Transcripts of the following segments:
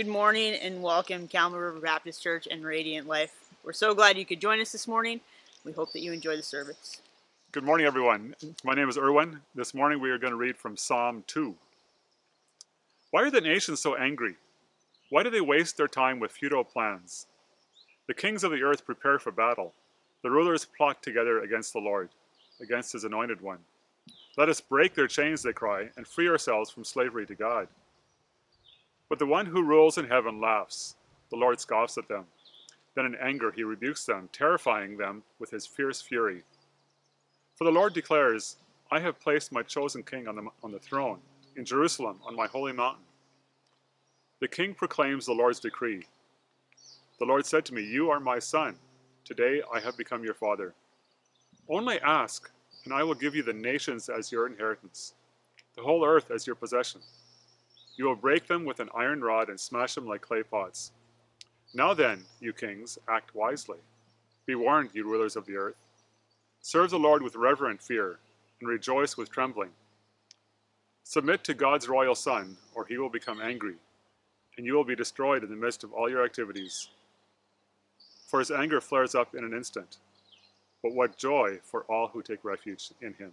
Good morning and welcome, Campbell River Baptist Church and Radiant Life. We're so glad you could join us this morning. We hope that you enjoy the service. Good morning, everyone. My name is Erwin. This morning we are going to read from Psalm 2. Why are the nations so angry? Why do they waste their time with futile plans? The kings of the earth prepare for battle. The rulers plot together against the Lord, against his anointed one. Let us break their chains, they cry, and free ourselves from slavery to God. But the one who rules in heaven laughs. The Lord scoffs at them. Then in anger he rebukes them, terrifying them with his fierce fury. For the Lord declares, I have placed my chosen king on the, on the throne, in Jerusalem, on my holy mountain. The king proclaims the Lord's decree. The Lord said to me, You are my son. Today I have become your father. Only ask, and I will give you the nations as your inheritance, the whole earth as your possession. You will break them with an iron rod and smash them like clay pots. Now then, you kings, act wisely. Be warned, you rulers of the earth. Serve the Lord with reverent fear, and rejoice with trembling. Submit to God's royal Son, or he will become angry, and you will be destroyed in the midst of all your activities. For his anger flares up in an instant. But what joy for all who take refuge in him.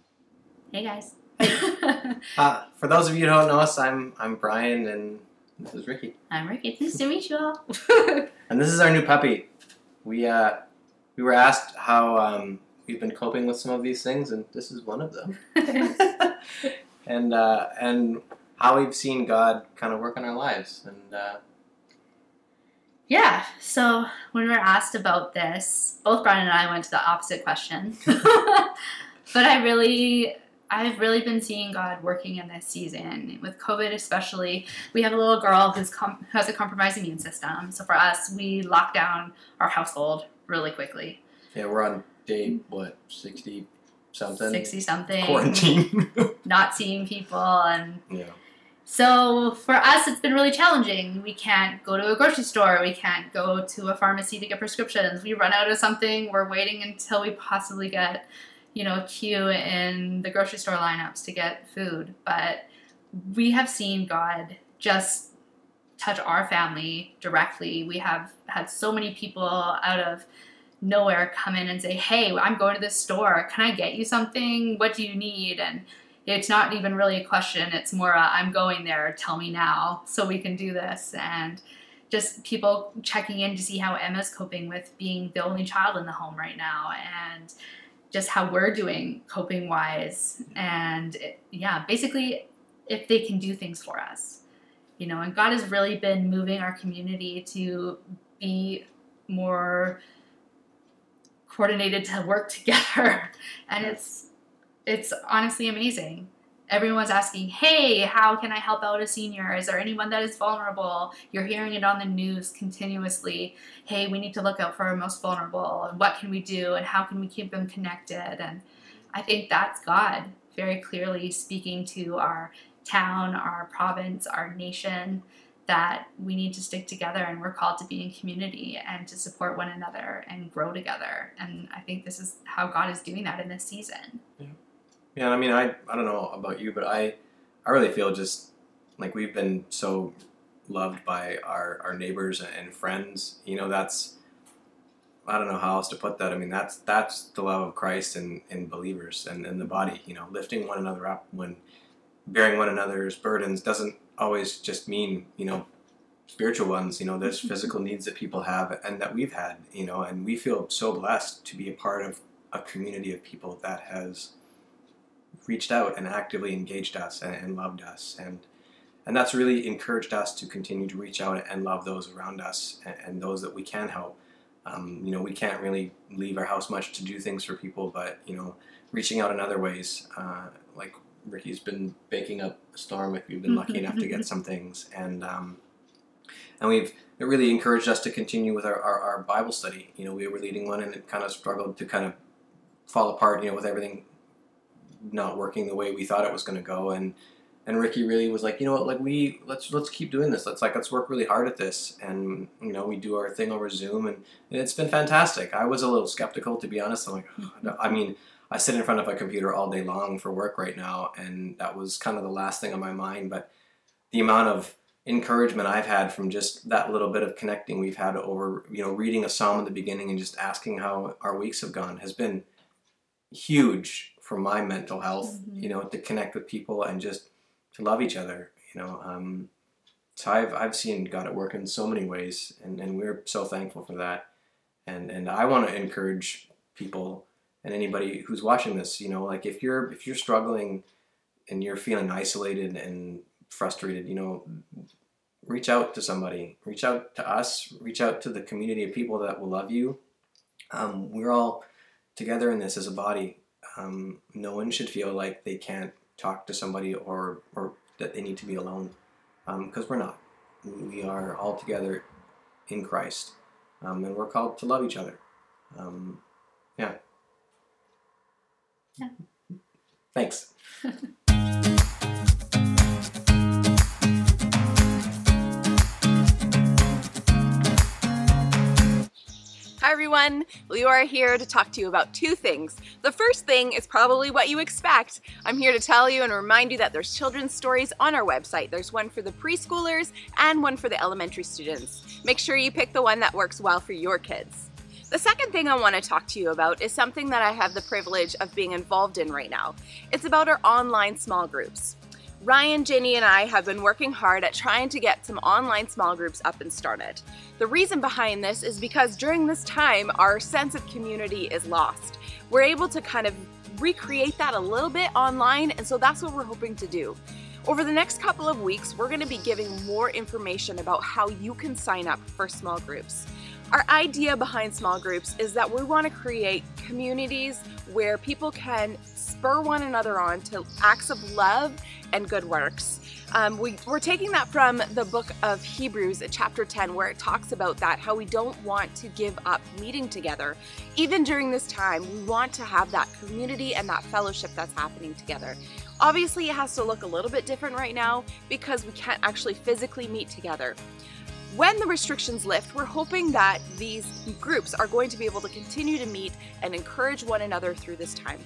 Hey guys. Uh, for those of you who don't know us, I'm I'm Brian, and this is Ricky, I'm Ricky. Nice to meet you all. and this is our new puppy. We uh, we were asked how um, we've been coping with some of these things, and this is one of them. and uh, and how we've seen God kind of work in our lives, and uh, yeah, so when we were asked about this, both Brian and I went to the opposite question. but I really I've really been seeing God working in this season with COVID, especially. We have a little girl who's com- who has a compromised immune system, so for us, we locked down our household really quickly. yeah, we're on day what sixty something Sixty something, quarantine. not seeing people, and yeah, So for us, it's been really challenging. We can't go to a grocery store. We can't go to a pharmacy to get prescriptions. We run out of something. We're waiting until we possibly get, you know, queue in the grocery store lineups to get food. But we have seen God just touch our family directly. We have had so many people out of nowhere come in and say, "Hey, I'm going to this store. Can I get you something? What do you need?" and it's not even really a question. It's more, I'm going there. Tell me now so we can do this. And just people checking in to see how Emma's coping with being the only child in the home right now and just how we're doing coping wise. Mm-hmm. And it, yeah, basically, if they can do things for us, you know, and God has really been moving our community to be more coordinated to work together. And it's it's honestly amazing. Everyone's asking, hey, how can I help out a senior? Is there anyone that is vulnerable? You're hearing it on the news continuously. Hey, we need to look out for our most vulnerable, and what can we do, and how can we keep them connected? And I think that's God very clearly speaking to our town, our province, our nation, that we need to stick together and we're called to be in community and to support one another and grow together. And I think this is how God is doing that in this season. yeah. And I mean, I I don't know about you, but I I really feel just like we've been so loved by our our neighbors and friends. You know, that's I don't know how else to put that. I mean, that's that's the love of Christ and in believers and in the body. You know, lifting one another up when bearing one another's burdens doesn't always just mean you know spiritual ones. You know, there's physical needs that people have and that we've had. You know, and we feel so blessed to be a part of a community of people that has reached out and actively engaged us and, and loved us. And and that's really encouraged us to continue to reach out and love those around us and, and those that we can help. Um, you know we can't really leave our house much to do things for people but you know reaching out in other ways uh, like ricky's been baking up a storm if you've been lucky enough to get some things. And um, and we've it really encouraged us to continue with our, our, our bible study. You know we were leading one and it kind of struggled to kind of fall apart you know with everything not working the way we thought it was going to go and and Ricky really was like, you know what, like we let's let's keep doing this. Let's like let's work really hard at this, and you know we do our thing over Zoom, and, and it's been fantastic. I was a little skeptical to be honest. I'm like, "Oh, I mean, I sit in front of a computer all day long for work right now, and that was kind of the last thing on my mind. But the amount of encouragement I've had from just that little bit of connecting we've had over, you know, reading a psalm at the beginning and just asking how our weeks have gone has been huge for my mental health, Mhm. you know, to connect with people and just to love each other, you know. Um, so I've, I've seen God at work in so many ways, and, and we're so thankful for that. And, and I want to encourage people and anybody who's watching this, you know, like if you're if you're struggling and you're feeling isolated and frustrated, you know, reach out to somebody, reach out to us, reach out to the community of people that will love you. Um, we're all together in this as a body. Um, no one should feel like they can't talk to somebody or, or that they need to be alone because we're not. We are all together in Christ um, and we're called to love each other. Um, yeah. Yeah. Thanks. Hi everyone, we are here to talk to you about two things. The first thing is probably what you expect. I'm here to tell you and remind you that there's children's stories on our website. There's one for the preschoolers and one for the elementary students. Make sure you pick the one that works well for your kids. The second thing I want to talk to you about is something that I have the privilege of being involved in right now. It's about our online small groups. Ryan, Jenny, and I have been working hard at trying to get some online small groups up and started. The reason behind this is because during this time, our sense of community is lost. We're able to kind of recreate that a little bit online, and so that's what we're hoping to do. Over the next couple of weeks, we're going to be giving more information about how you can sign up for small groups. Our idea behind small groups is that we want to create communities where people can spur one another on to acts of love and good works. Um, we, we're taking that from the book of Hebrews, chapter 10, where it talks about that, how we don't want to give up meeting together. Even during this time, we want to have that community and that fellowship that's happening together. Obviously, it has to look a little bit different right now because we can't actually physically meet together. When the restrictions lift, we're hoping that these groups are going to be able to continue to meet and encourage one another through this time.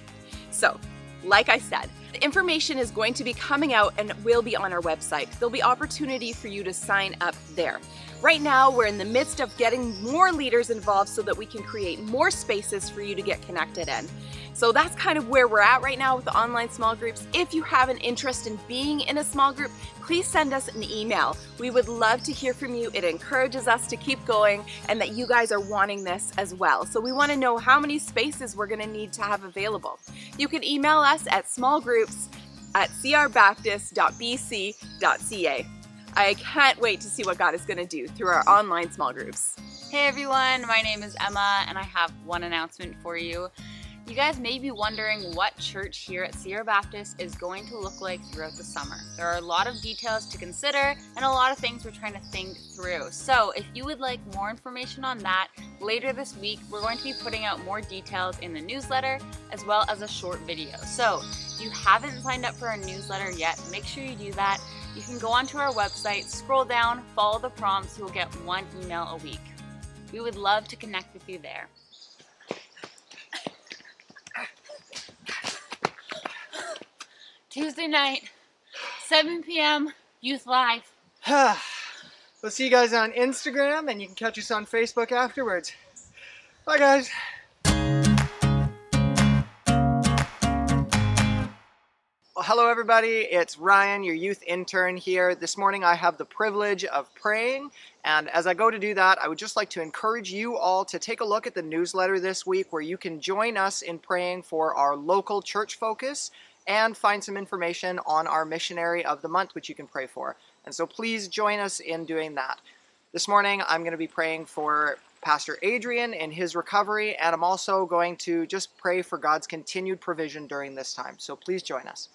So, like I said, the information is going to be coming out and will be on our website. There'll be opportunity for you to sign up there. Right now, we're in the midst of getting more leaders involved so that we can create more spaces for you to get connected in. So that's kind of where we're at right now with the online small groups. If you have an interest in being in a small group, please send us an email. We would love to hear from you. It encourages us to keep going and that you guys are wanting this as well. So we want to know how many spaces we're going to need to have available. You can email us at smallgroups at crbaptist.bc.ca. I can't wait to see what God is going to do through our online small groups. Hey everyone, my name is Emma, and I have one announcement for you. You guys may be wondering what church here at CR Baptist is going to look like throughout the summer. There are a lot of details to consider and a lot of things we're trying to think through. So, if you would like more information on that, later this week we're going to be putting out more details in the newsletter as well as a short video. So, if you haven't signed up for our newsletter yet, make sure you do that. You can go onto our website, scroll down, follow the prompts, you'll get one email a week. We would love to connect with you there. Tuesday night, 7 p.m., Youth Live. we'll see you guys on Instagram, and you can catch us on Facebook afterwards. Bye, guys. Well, hello, everybody. It's Ryan, your youth intern here. This morning, I have the privilege of praying. And as I go to do that, I would just like to encourage you all to take a look at the newsletter this week where you can join us in praying for our local church focus and find some information on our missionary of the month, which you can pray for. And so please join us in doing that. This morning, I'm going to be praying for Pastor Adrian in his recovery, and I'm also going to just pray for God's continued provision during this time. So please join us.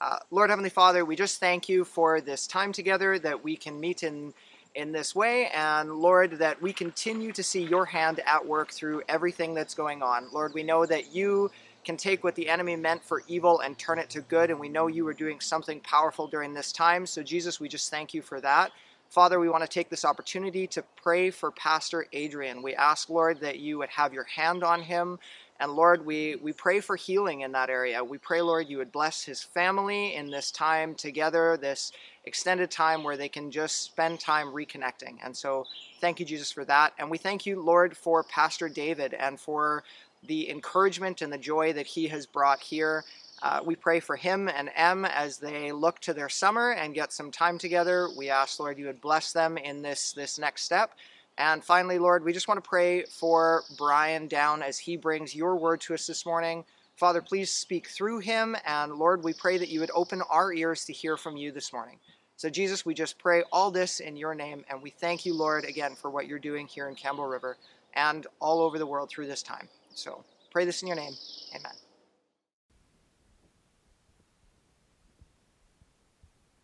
Uh, Lord Heavenly Father, we just thank you for this time together that we can meet in in this way, and Lord, that we continue to see your hand at work through everything that's going on. Lord, we know that you can take what the enemy meant for evil and turn it to good, and we know you are doing something powerful during this time. So, Jesus, we just thank you for that. Father, we want to take this opportunity to pray for Pastor Adrian. We ask, Lord, that you would have your hand on him And Lord, we, we pray for healing in that area. We pray, Lord, you would bless his family in this time together, this extended time where they can just spend time reconnecting. And so thank you, Jesus, for that. And we thank you, Lord, for Pastor David and for the encouragement and the joy that he has brought here. Uh, we pray for him and Em as they look to their summer and get some time together. We ask, Lord, you would bless them in this, this next step. And finally, Lord, we just want to pray for Brian down as he brings your word to us this morning. Father, please speak through him. And Lord, we pray that you would open our ears to hear from you this morning. So, Jesus, we just pray all this in your name. And we thank you, Lord, again for what you're doing here in Campbell River and all over the world through this time. So, pray this in your name. Amen.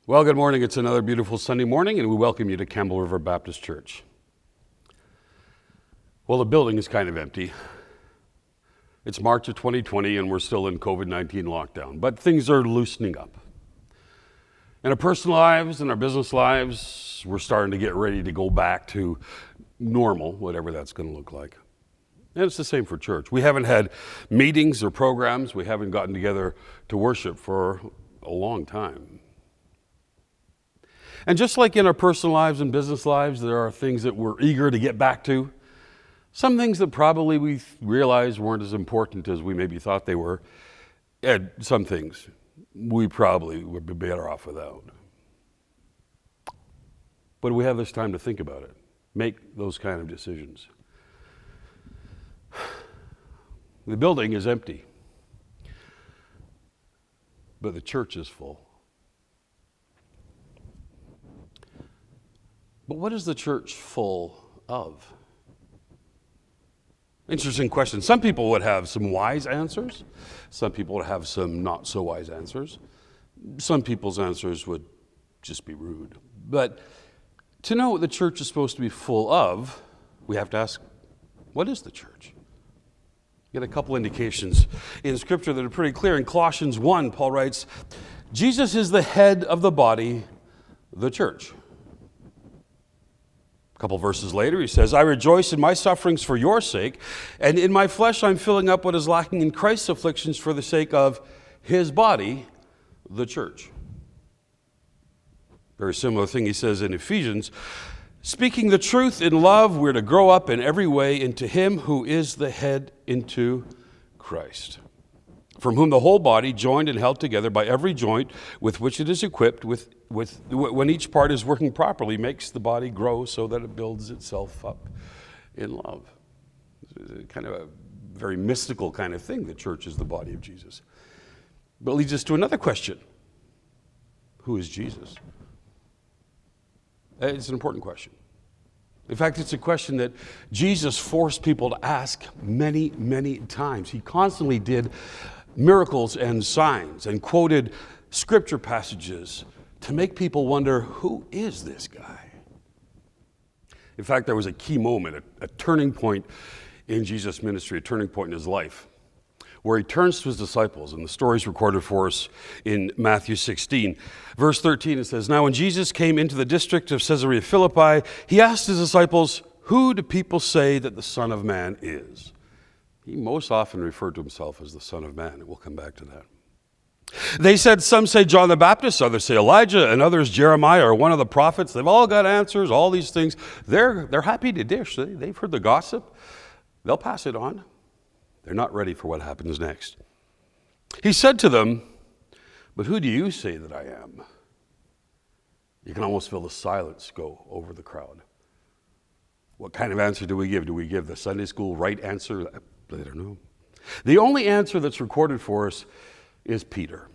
Well, good morning. It's another beautiful Sunday morning, and we welcome you to Campbell River Baptist Church. Well, the building is kind of empty. It's March of 2020, and we're still in COVID 19 lockdown, but things are loosening up. In our personal lives and our business lives, we're starting to get ready to go back to normal, whatever that's going to look like. And it's the same for church. We haven't had meetings or programs, we haven't gotten together to worship for a long time. And just like in our personal lives and business lives, there are things that we're eager to get back to some things that probably we realized weren't as important as we maybe thought they were, and some things we probably would be better off without. But we have this time to think about it, make those kind of decisions. The building is empty, but the church is full. But what is the church full of? Interesting question. Some people would have some wise answers, some people would have some not so wise answers. Some people's answers would just be rude. But to know what the church is supposed to be full of, we have to ask what is the church? Get a couple indications in Scripture that are pretty clear. In Colossians 1, Paul writes, Jesus is the head of the body, the church A couple verses later, he says, I rejoice in my sufferings for your sake, and in my flesh I'm filling up what is lacking in Christ's afflictions for the sake of his body, the church. Very similar thing he says in Ephesians. Speaking the truth in love, we're to grow up in every way into him who is the head, into Christ from whom the whole body, joined and held together by every joint with which it is equipped, with, with, when each part is working properly, makes the body grow so that it builds itself up in love. It's kind of a very mystical kind of thing. The church is the body of Jesus. But leads us to another question Who is Jesus? Uh, it's an important question. In fact, it's a question that Jesus forced people to ask many, many times. He constantly did miracles and signs and quoted scripture passages to make people wonder who is this guy? In fact, there was a key moment, a, a turning point in Jesus' ministry, a turning point in his life, where he turns to his disciples, and the story is recorded for us in Matthew 16. Verse 13, it says, Now when Jesus came into the district of Caesarea Philippi, he asked his disciples, Who do people say that the Son of Man is? He most often referred to himself as the Son of Man, and we'll come back to that. They said, some say John the Baptist, others say Elijah, and others Jeremiah or one of the prophets. They've all got answers, all these things. They're, they're happy to dish. They, they've heard the gossip, they'll pass it on. They're not ready for what happens next. He said to them, But who do you say that I am? You can almost feel the silence go over the crowd. What kind of answer do we give? Do we give the Sunday school right answer? I don't know. The only answer that's recorded for us is Peter.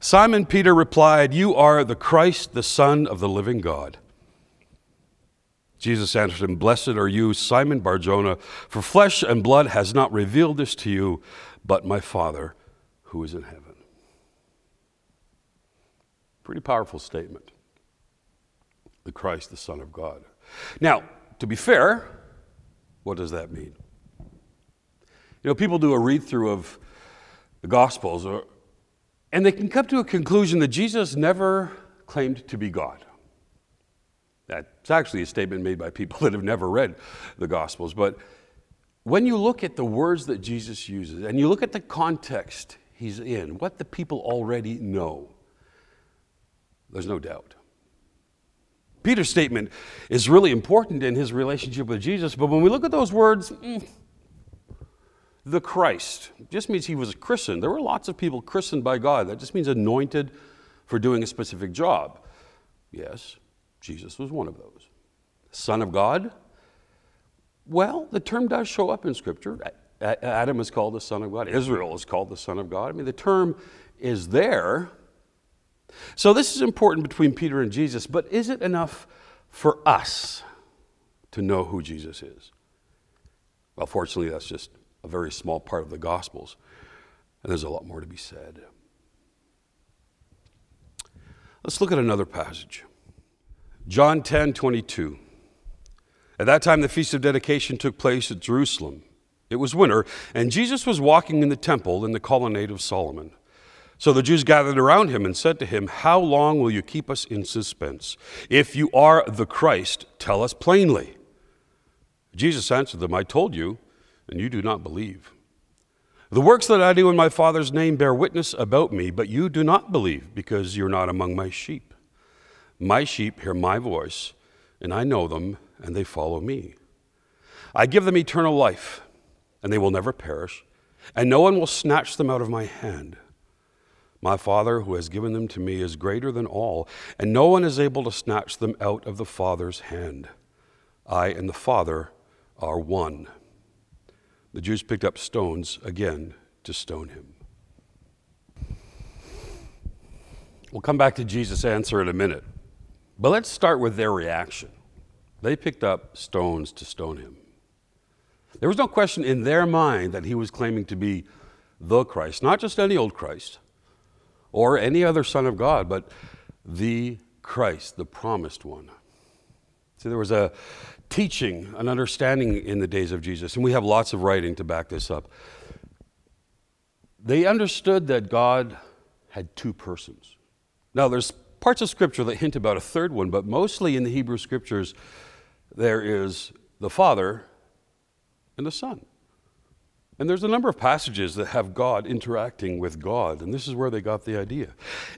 Simon Peter replied, You are the Christ, the Son of the living God. Jesus answered him, Blessed are you, Simon Barjona, for flesh and blood has not revealed this to you, but my Father who is in heaven. Pretty powerful statement. The Christ, the Son of God. Now, to be fair, what does that mean? You know, people do a read through of the Gospels, or, and they can come to a conclusion that Jesus never claimed to be God. That's actually a statement made by people that have never read the Gospels. But when you look at the words that Jesus uses and you look at the context he's in, what the people already know, there's no doubt. Peter's statement is really important in his relationship with Jesus, but when we look at those words, mm, the Christ just means he was christened. There were lots of people christened by God. That just means anointed for doing a specific job. Yes, Jesus was one of those. Son of God? Well, the term does show up in Scripture. Adam is called the Son of God, Israel is called the Son of God. I mean, the term is there. So, this is important between Peter and Jesus, but is it enough for us to know who Jesus is? Well, fortunately, that's just a very small part of the Gospels, and there's a lot more to be said. Let's look at another passage. John 10 22. At that time, the Feast of Dedication took place at Jerusalem. It was winter, and Jesus was walking in the temple in the colonnade of Solomon. So the Jews gathered around him and said to him, How long will you keep us in suspense? If you are the Christ, tell us plainly. Jesus answered them, I told you, and you do not believe. The works that I do in my Father's name bear witness about me, but you do not believe because you're not among my sheep. My sheep hear my voice, and I know them, and they follow me. I give them eternal life, and they will never perish, and no one will snatch them out of my hand. My Father, who has given them to me, is greater than all, and no one is able to snatch them out of the Father's hand. I and the Father are one. The Jews picked up stones again to stone him. We'll come back to Jesus' answer in a minute. But let's start with their reaction. They picked up stones to stone him. There was no question in their mind that he was claiming to be the Christ, not just any old Christ or any other Son of God, but the Christ, the promised one. See, there was a teaching, an understanding in the days of Jesus, and we have lots of writing to back this up. They understood that God had two persons. Now, there's parts of Scripture that hint about a third one, but mostly in the Hebrew Scriptures, there is the Father and the Son. And there's a number of passages that have God interacting with God, and this is where they got the idea.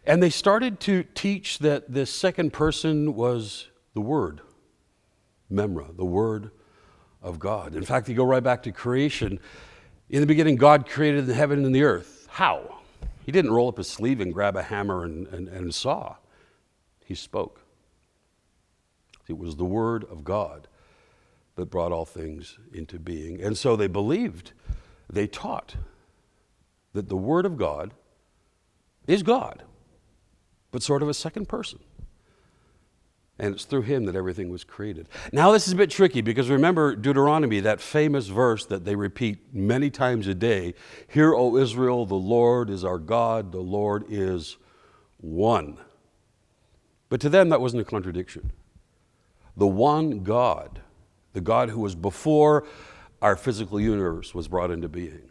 And they started to teach that this second person was the Word. Memra, the Word of God. In fact, you go right back to creation. In the beginning, God created the heaven and the earth. How? He didn't roll up his sleeve and grab a hammer and, and, and saw. He spoke. It was the Word of God that brought all things into being. And so they believed, they taught that the Word of God is God, but sort of a second person. And it's through him that everything was created. Now, this is a bit tricky because remember Deuteronomy, that famous verse that they repeat many times a day Hear, O Israel, the Lord is our God, the Lord is one. But to them, that wasn't a contradiction. The one God, the God who was before our physical universe was brought into being,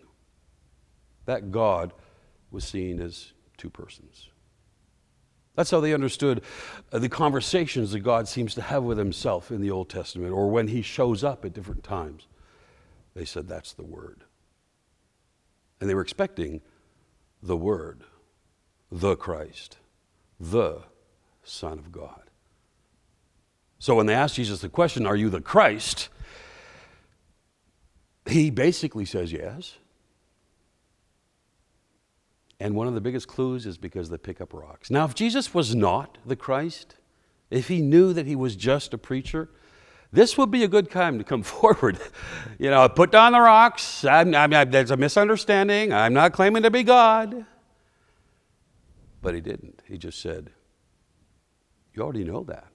that God was seen as two persons. That's how they understood uh, the conversations that God seems to have with himself in the Old Testament or when he shows up at different times. They said, That's the Word. And they were expecting the Word, the Christ, the Son of God. So when they asked Jesus the question, Are you the Christ? He basically says yes. And one of the biggest clues is because they pick up rocks. Now, if Jesus was not the Christ, if he knew that he was just a preacher, this would be a good time to come forward. you know, put down the rocks. I'm, I'm, there's a misunderstanding. I'm not claiming to be God. But he didn't. He just said, You already know that.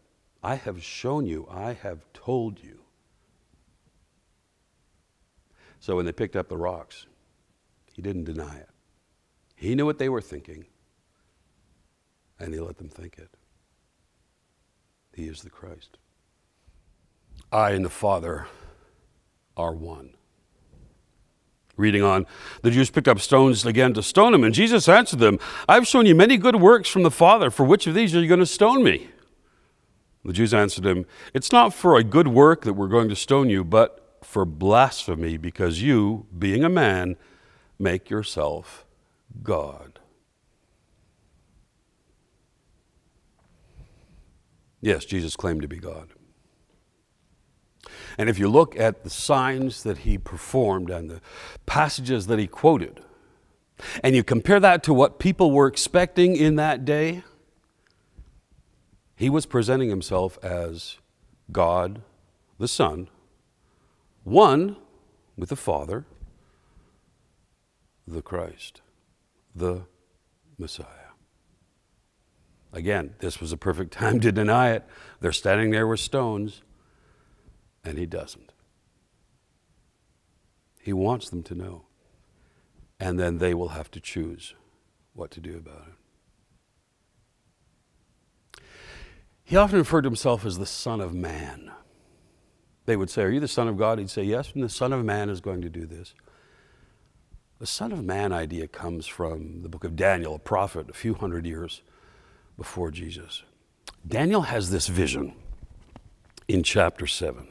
I have shown you, I have told you. So when they picked up the rocks, he didn't deny it. He knew what they were thinking, and he let them think it. He is the Christ. I and the Father are one. Reading on, the Jews picked up stones again to stone him, and Jesus answered them, I've shown you many good works from the Father. For which of these are you going to stone me? The Jews answered him, It's not for a good work that we're going to stone you, but for blasphemy because you, being a man, make yourself God. Yes, Jesus claimed to be God. And if you look at the signs that he performed and the passages that he quoted, and you compare that to what people were expecting in that day, he was presenting himself as God the Son, one with the Father, the Christ, the Messiah. Again, this was a perfect time to deny it. They're standing there with stones, and he doesn't. He wants them to know. And then they will have to choose what to do about it. He often referred to himself as the Son of Man. They would say, Are you the Son of God? He'd say, Yes, and the Son of Man is going to do this. The Son of Man idea comes from the book of Daniel, a prophet a few hundred years before Jesus. Daniel has this vision in chapter 7,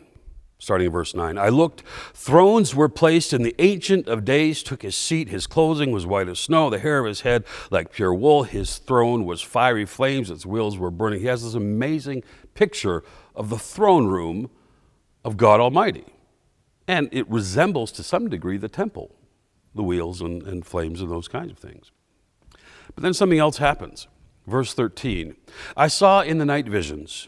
starting in verse 9. I looked, thrones were placed, and the Ancient of Days took his seat. His clothing was white as snow, the hair of his head like pure wool. His throne was fiery flames, its wheels were burning. He has this amazing picture of the throne room of God Almighty. And it resembles to some degree the temple, the wheels and, and flames and those kinds of things. But then something else happens. Verse 13 I saw in the night visions,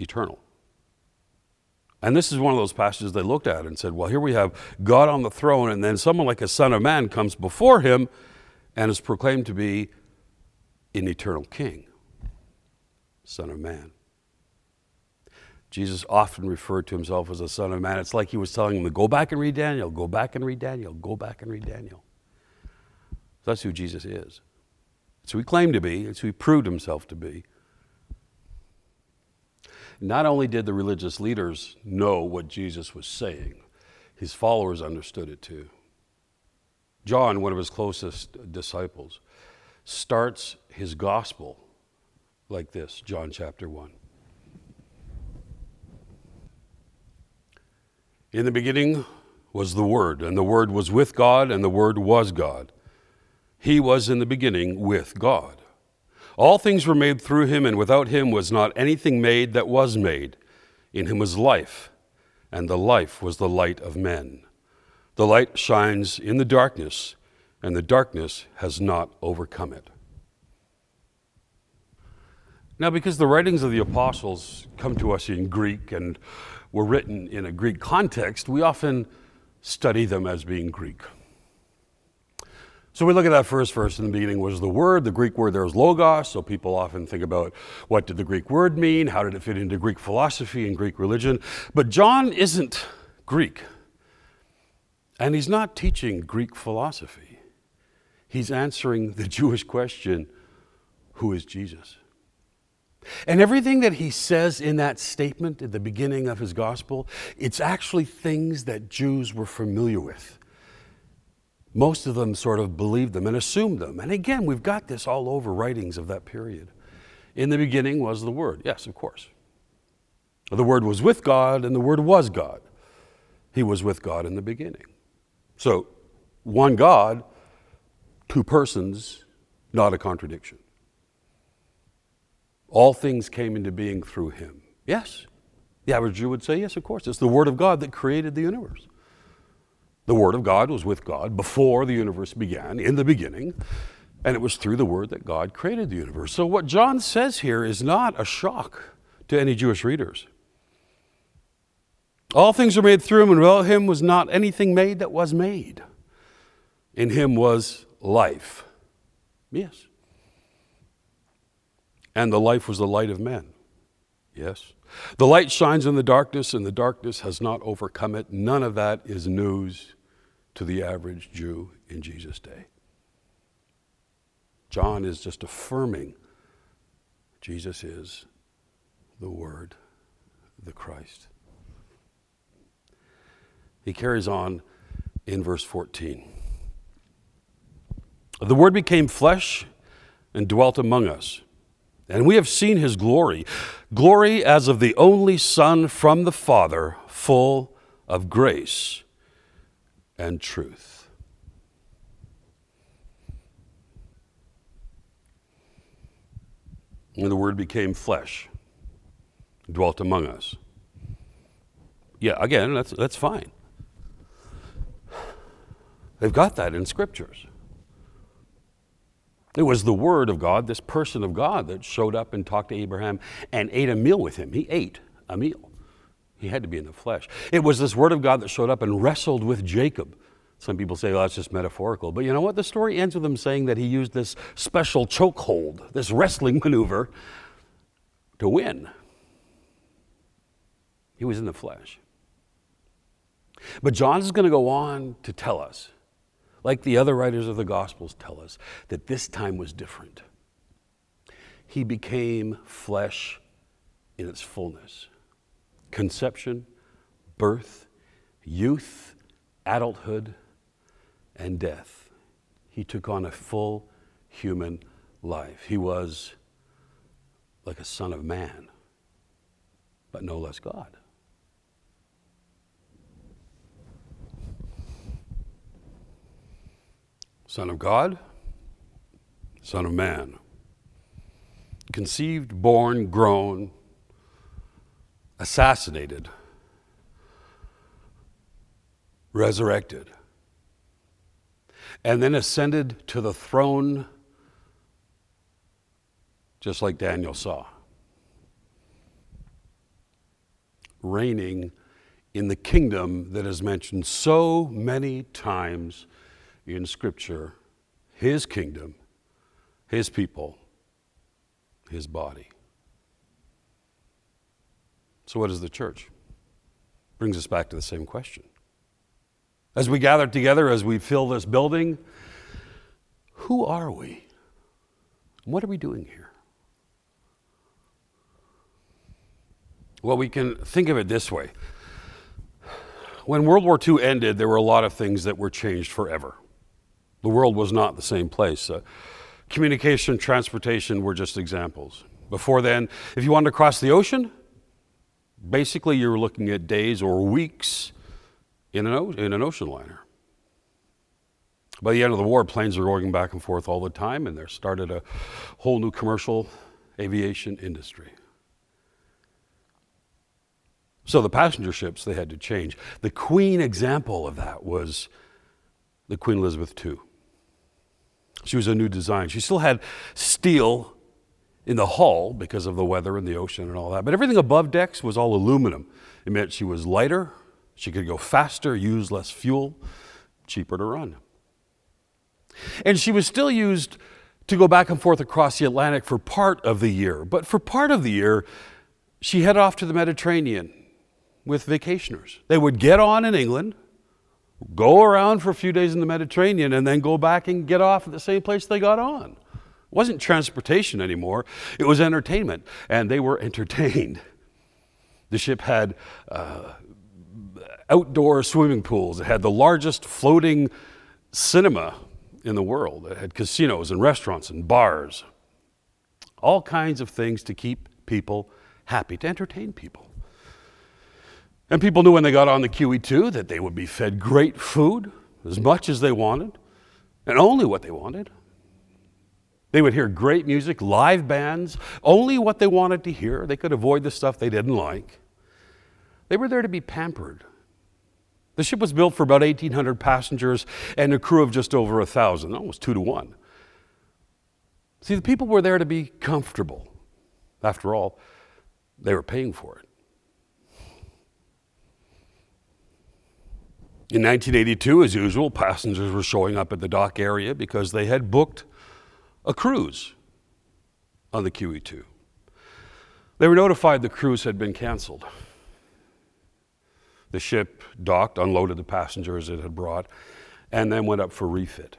eternal. And this is one of those passages they looked at and said, well, here we have God on the throne, and then someone like a Son of Man comes before him and is proclaimed to be an eternal King, Son of Man. Jesus often referred to himself as a Son of Man. It's like he was telling them to go back and read Daniel, go back and read Daniel, go back and read Daniel. That's who Jesus is. It's who he claimed to be, it's who he proved himself to be. Not only did the religious leaders know what Jesus was saying, his followers understood it too. John, one of his closest disciples, starts his gospel like this John chapter 1. In the beginning was the Word, and the Word was with God, and the Word was God. He was in the beginning with God. All things were made through him, and without him was not anything made that was made. In him was life, and the life was the light of men. The light shines in the darkness, and the darkness has not overcome it. Now, because the writings of the apostles come to us in Greek and were written in a Greek context, we often study them as being Greek. So we look at that first verse in the beginning was the word. The Greek word there is logos. So people often think about what did the Greek word mean? How did it fit into Greek philosophy and Greek religion? But John isn't Greek. And he's not teaching Greek philosophy. He's answering the Jewish question who is Jesus? And everything that he says in that statement at the beginning of his gospel, it's actually things that Jews were familiar with most of them sort of believed them and assumed them. And again, we've got this all over writings of that period. In the beginning was the Word. Yes, of course. The Word was with God, and the Word was God. He was with God in the beginning. So, one God, two persons, not a contradiction. All things came into being through Him. Yes. The average Jew would say, yes, of course. It's the Word of God that created the universe. The Word of God was with God before the universe began, in the beginning, and it was through the Word that God created the universe. So, what John says here is not a shock to any Jewish readers. All things were made through him, and without him was not anything made that was made. In him was life. Yes. And the life was the light of men. Yes. The light shines in the darkness, and the darkness has not overcome it. None of that is news to the average Jew in Jesus' day. John is just affirming Jesus is the Word, the Christ. He carries on in verse 14. The Word became flesh and dwelt among us. And we have seen his glory glory as of the only Son from the Father, full of grace and truth. And the Word became flesh, dwelt among us. Yeah, again, that's, that's fine. They've got that in scriptures. It was the Word of God, this person of God, that showed up and talked to Abraham and ate a meal with him. He ate a meal. He had to be in the flesh. It was this Word of God that showed up and wrestled with Jacob. Some people say, well, that's just metaphorical. But you know what? The story ends with him saying that he used this special chokehold, this wrestling maneuver, to win. He was in the flesh. But John is going to go on to tell us like the other writers of the Gospels tell us, that this time was different. He became flesh in its fullness conception, birth, youth, adulthood, and death. He took on a full human life. He was like a son of man, but no less God. Son of God, Son of Man. Conceived, born, grown, assassinated, resurrected, and then ascended to the throne, just like Daniel saw. Reigning in the kingdom that is mentioned so many times in Scripture His kingdom, His people, His body. So, what is the church? Brings us back to the same question. As we gather together, as we fill this building, who are we? What are we doing here? Well, we can think of it this way. When World War II ended, there were a lot of things that were changed forever. The world was not the same place. Uh, communication, transportation were just examples. Before then, if you wanted to cross the ocean, basically you're looking at days or weeks in an, o- in an ocean liner. By the end of the war, planes were going back and forth all the time, and there started a whole new commercial aviation industry. So the passenger ships, they had to change. The Queen example of that was the Queen Elizabeth II. She was a new design. She still had steel in the hull because of the weather and the ocean and all that, but everything above decks was all aluminum. It meant she was lighter, she could go faster, use less fuel, cheaper to run. And she was still used to go back and forth across the Atlantic for part of the year. But for part of the year, she headed off to the Mediterranean with vacationers. They would get on in England, go around for a few days in the Mediterranean, and then go back and get off at the same place they got on. It wasn't transportation anymore, it was entertainment, and they were entertained. The ship had uh, outdoor swimming pools, it had the largest floating cinema in the world, it had casinos and restaurants and bars, all kinds of things to keep people happy, to entertain people. And people knew when they got on the QE2 that they would be fed great food, as much as they wanted, and only what they wanted. They would hear great music, live bands, only what they wanted to hear. They could avoid the stuff they didn't like. They were there to be pampered. The ship was built for about 1,800 passengers and a crew of just over 1,000, almost two to one. See, the people were there to be comfortable. After all, they were paying for it. In 1982, as usual, passengers were showing up at the dock area because they had booked a cruise on the QE2. They were notified the cruise had been canceled. The ship docked, unloaded the passengers it had brought, and then went up for refit.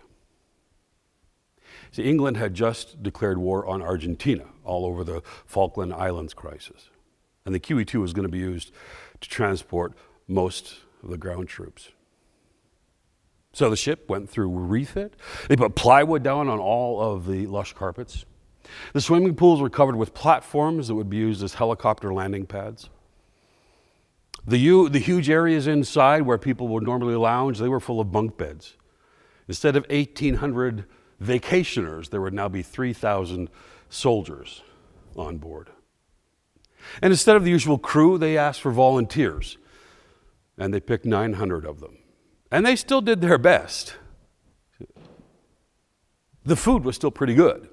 See, England had just declared war on Argentina all over the Falkland Islands crisis. And the QE 2 was going to be used to transport most of the ground troops. So the ship went through refit. They put plywood down on all of the lush carpets. The swimming pools were covered with platforms that would be used as helicopter landing pads. The, u- the huge areas inside where people would normally lounge, they were full of bunk beds. Instead of 1,800 vacationers, there would now be 3,000 soldiers on board. And instead of the usual crew, they asked for volunteers, and they picked 900 of them. And they still did their best. The food was still pretty good,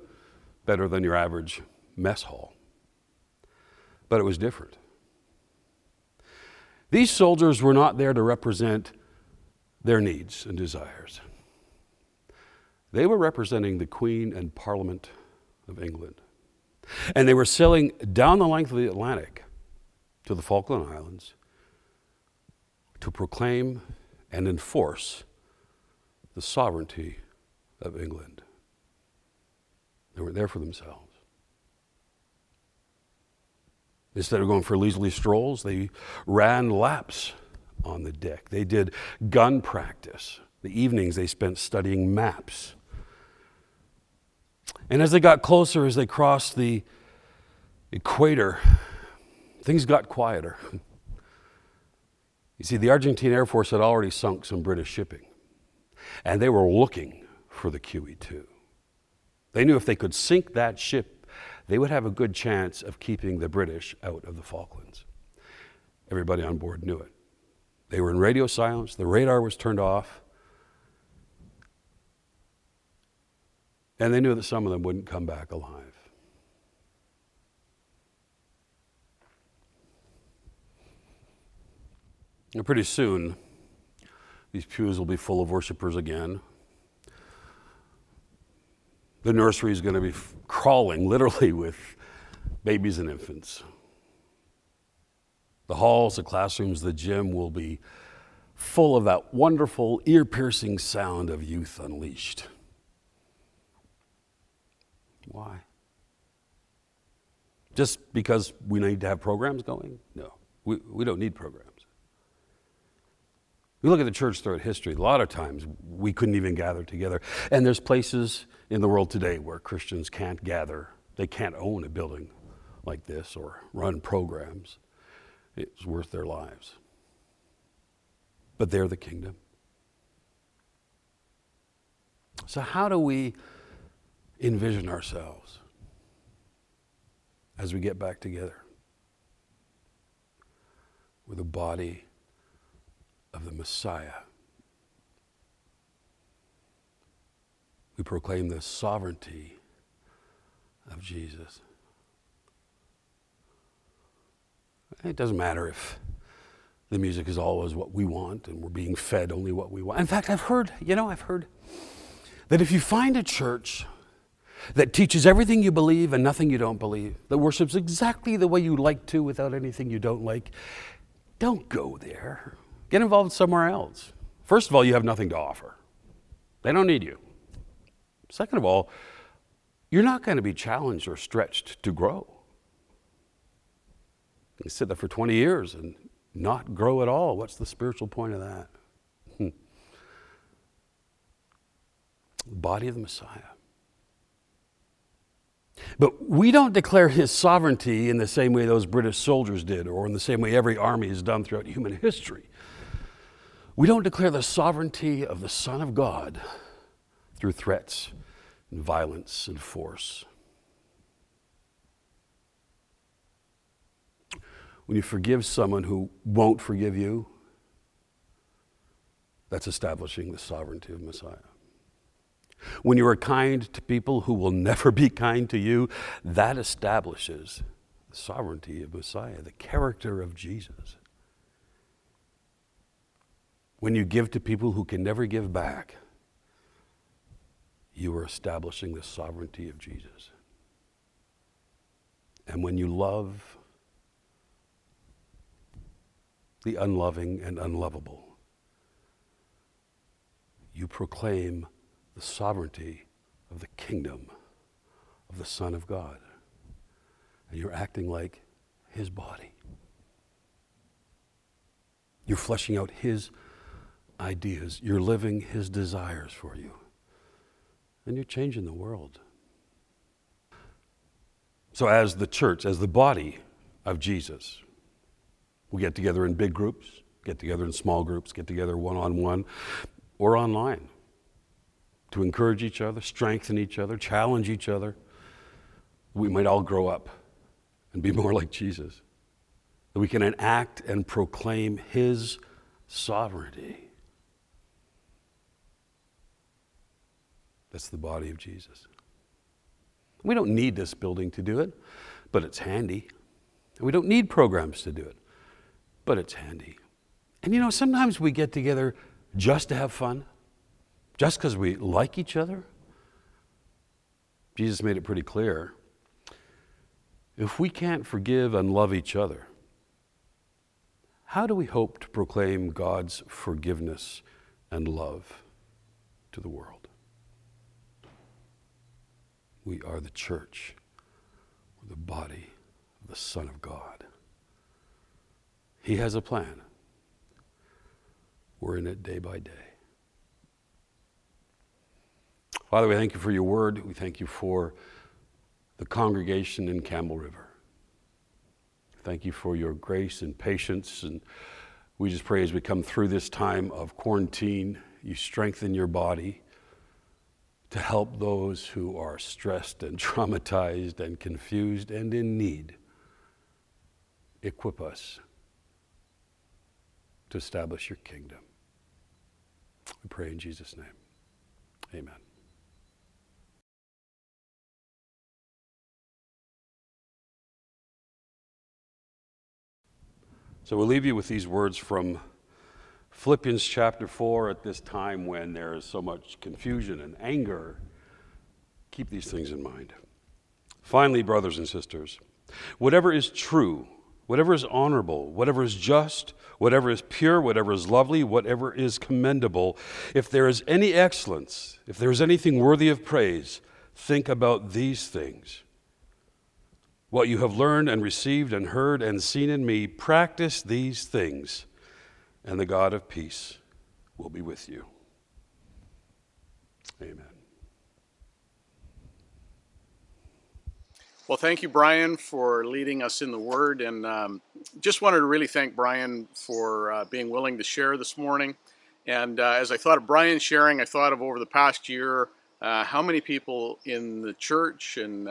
better than your average mess hall. But it was different. These soldiers were not there to represent their needs and desires. They were representing the Queen and Parliament of England. And they were sailing down the length of the Atlantic to the Falkland Islands to proclaim and enforce the sovereignty of England. They weren't there for themselves. Instead of going for leisurely strolls, they ran laps on the deck. They did gun practice. The evenings they spent studying maps. And as they got closer, as they crossed the equator, things got quieter. You see, the Argentine Air Force had already sunk some British shipping, and they were looking for the QE 2. They knew if they could sink that ship, they would have a good chance of keeping the British out of the Falklands. Everybody on board knew it. They were in radio silence, the radar was turned off, and they knew that some of them wouldn't come back alive. And pretty soon, these pews will be full of worshipers again. The nursery is going to be f- crawling literally with babies and infants. The halls, the classrooms, the gym will be full of that wonderful, ear piercing sound of youth unleashed. Why? Just because we need to have programs going? No, we, we don't need programs. We look at the church throughout history, a lot of times we couldn't even gather together. And there's places in the world today where Christians can't gather, they can't own a building like this or run programs. It's worth their lives. But they're the kingdom. So, how do we envision ourselves as we get back together with a body of the Messiah. We proclaim the sovereignty of Jesus. It doesn't matter if the music is always what we want and we're being fed only what we want. In fact, I've heard, you know, I've heard that if you find a church that teaches everything you believe and nothing you don't believe, that worships exactly the way you like to without anything you don't like, don't go there. Get involved somewhere else. First of all, you have nothing to offer, they don't need you. Second of all, you're not going to be challenged or stretched to grow. You sit there for 20 years and not grow at all. What's the spiritual point of that? Hmm. Body of the Messiah. But we don't declare his sovereignty in the same way those British soldiers did, or in the same way every army has done throughout human history. We don't declare the sovereignty of the Son of God through threats and violence and force. When you forgive someone who won't forgive you, that's establishing the sovereignty of Messiah. When you are kind to people who will never be kind to you, that establishes the sovereignty of Messiah, the character of Jesus. When you give to people who can never give back, you are establishing the sovereignty of Jesus. And when you love the unloving and unlovable, you proclaim the sovereignty of the kingdom of the Son of God. And you're acting like his body. You're fleshing out his ideas. You're living His desires for you. And you're changing the world. So, as the church, as the body of Jesus, we get together in big groups, get together in small groups, get together one on one or online to encourage each other, strengthen each other, challenge each other. We might all grow up and be more like Jesus. That we can enact and proclaim His sovereignty. That's the body of Jesus. We don't need this building to do it, but it's handy. We don't need programs to do it, but it's handy. And you know, sometimes we get together just to have fun, just because we like each other. Jesus made it pretty clear. If we can't forgive and love each other, how do we hope to proclaim God's forgiveness and love to the world? We are the church, the body of the Son of God. He has a plan. We're in it day by day. Father, we thank you for your word. We thank you for the congregation in Campbell River. Thank you for your grace and patience. And we just pray as we come through this time of quarantine, you strengthen your body to help those who are stressed and traumatized and confused and in need. Equip us to establish your kingdom. We pray in Jesus' name. Amen. So we'll leave you with these words from Philippians chapter 4 at this time when there is so much confusion and anger. Keep these things in mind. Finally, brothers and sisters, whatever is true, whatever is honorable, whatever is just, whatever is pure, whatever is lovely, whatever is commendable, if there is any excellence, if there is anything worthy of praise, think about these things. What you have learned and received and heard and seen in me, practice these things, and the God of peace will be with you. Amen. Well, thank you, Brian, for leading us in the Word. And um, just wanted to really thank Brian for uh, being willing to share this morning. And uh, as I thought of Brian sharing, I thought of over the past year uh, how many people in the church and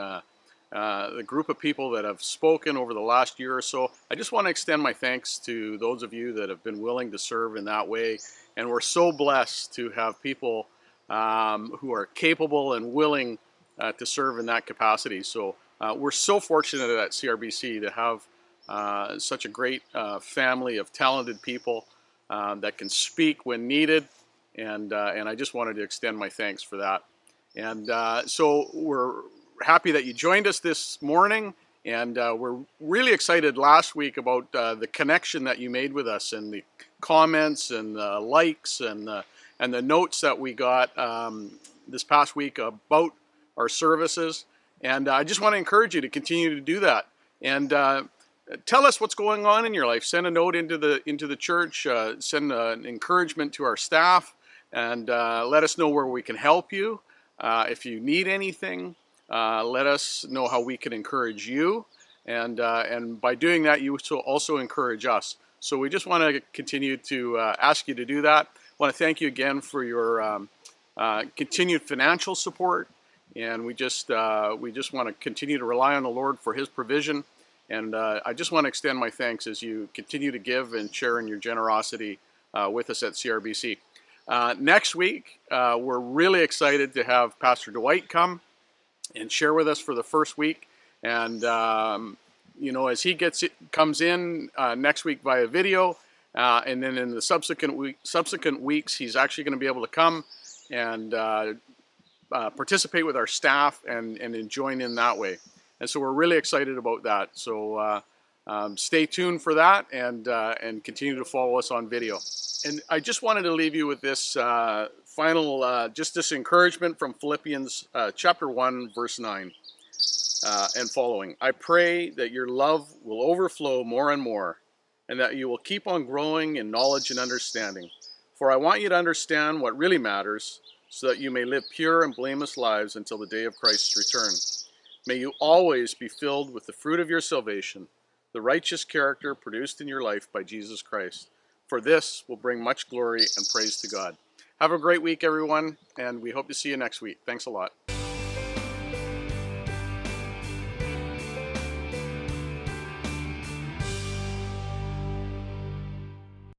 uh, the group of people that have spoken over the last year or so. I just want to extend my thanks to those of you that have been willing to serve in that way. And we're so blessed to have people um, who are capable and willing uh, to serve in that capacity. So uh, we're so fortunate at CRBC to have uh, such a great uh, family of talented people um, that can speak when needed, and and I just wanted to extend my thanks for that. And so we're happy that you joined us this morning, and uh, we're really excited last week about the connection that you made with us and the comments and the likes and the, and the notes that we got um, this past week about our services. And uh, I just want to encourage you to continue to do that. And uh, tell us what's going on in your life. Send a note into the into the church. Uh, send an encouragement to our staff, and uh, let us know where we can help you. Uh, if you need anything, uh, let us know how we can encourage you. And and by doing that, you will also encourage us. So we just want to continue to ask you to do that. Want to thank you again for your um, continued financial support and we just uh, we just want to continue to rely on the Lord for His provision. And uh, I just want to extend my thanks as you continue to give and share in your generosity uh, with us at CRBC. Uh, next week, uh, we're really excited to have Pastor Dwight come and share with us for the first week. And um, you know, as he gets it, comes in uh, next week via video, and then in the subsequent week, subsequent weeks, he's actually going to be able to come and uh, participate with our staff and, and join in that way. And so we're really excited about that. So uh, Um, stay tuned for that and, uh, and continue to follow us on video. And I just wanted to leave you with this uh, final, uh, just this encouragement from Philippians uh, chapter 1, verse 9 uh, and following. I pray that your love will overflow more and more and that you will keep on growing in knowledge and understanding. For I want you to understand what really matters so that you may live pure and blameless lives until the day of Christ's return. May you always be filled with the fruit of your salvation the righteous character produced in your life by Jesus Christ. For this will bring much glory and praise to God. Have a great week, everyone, and we hope to see you next week. Thanks a lot.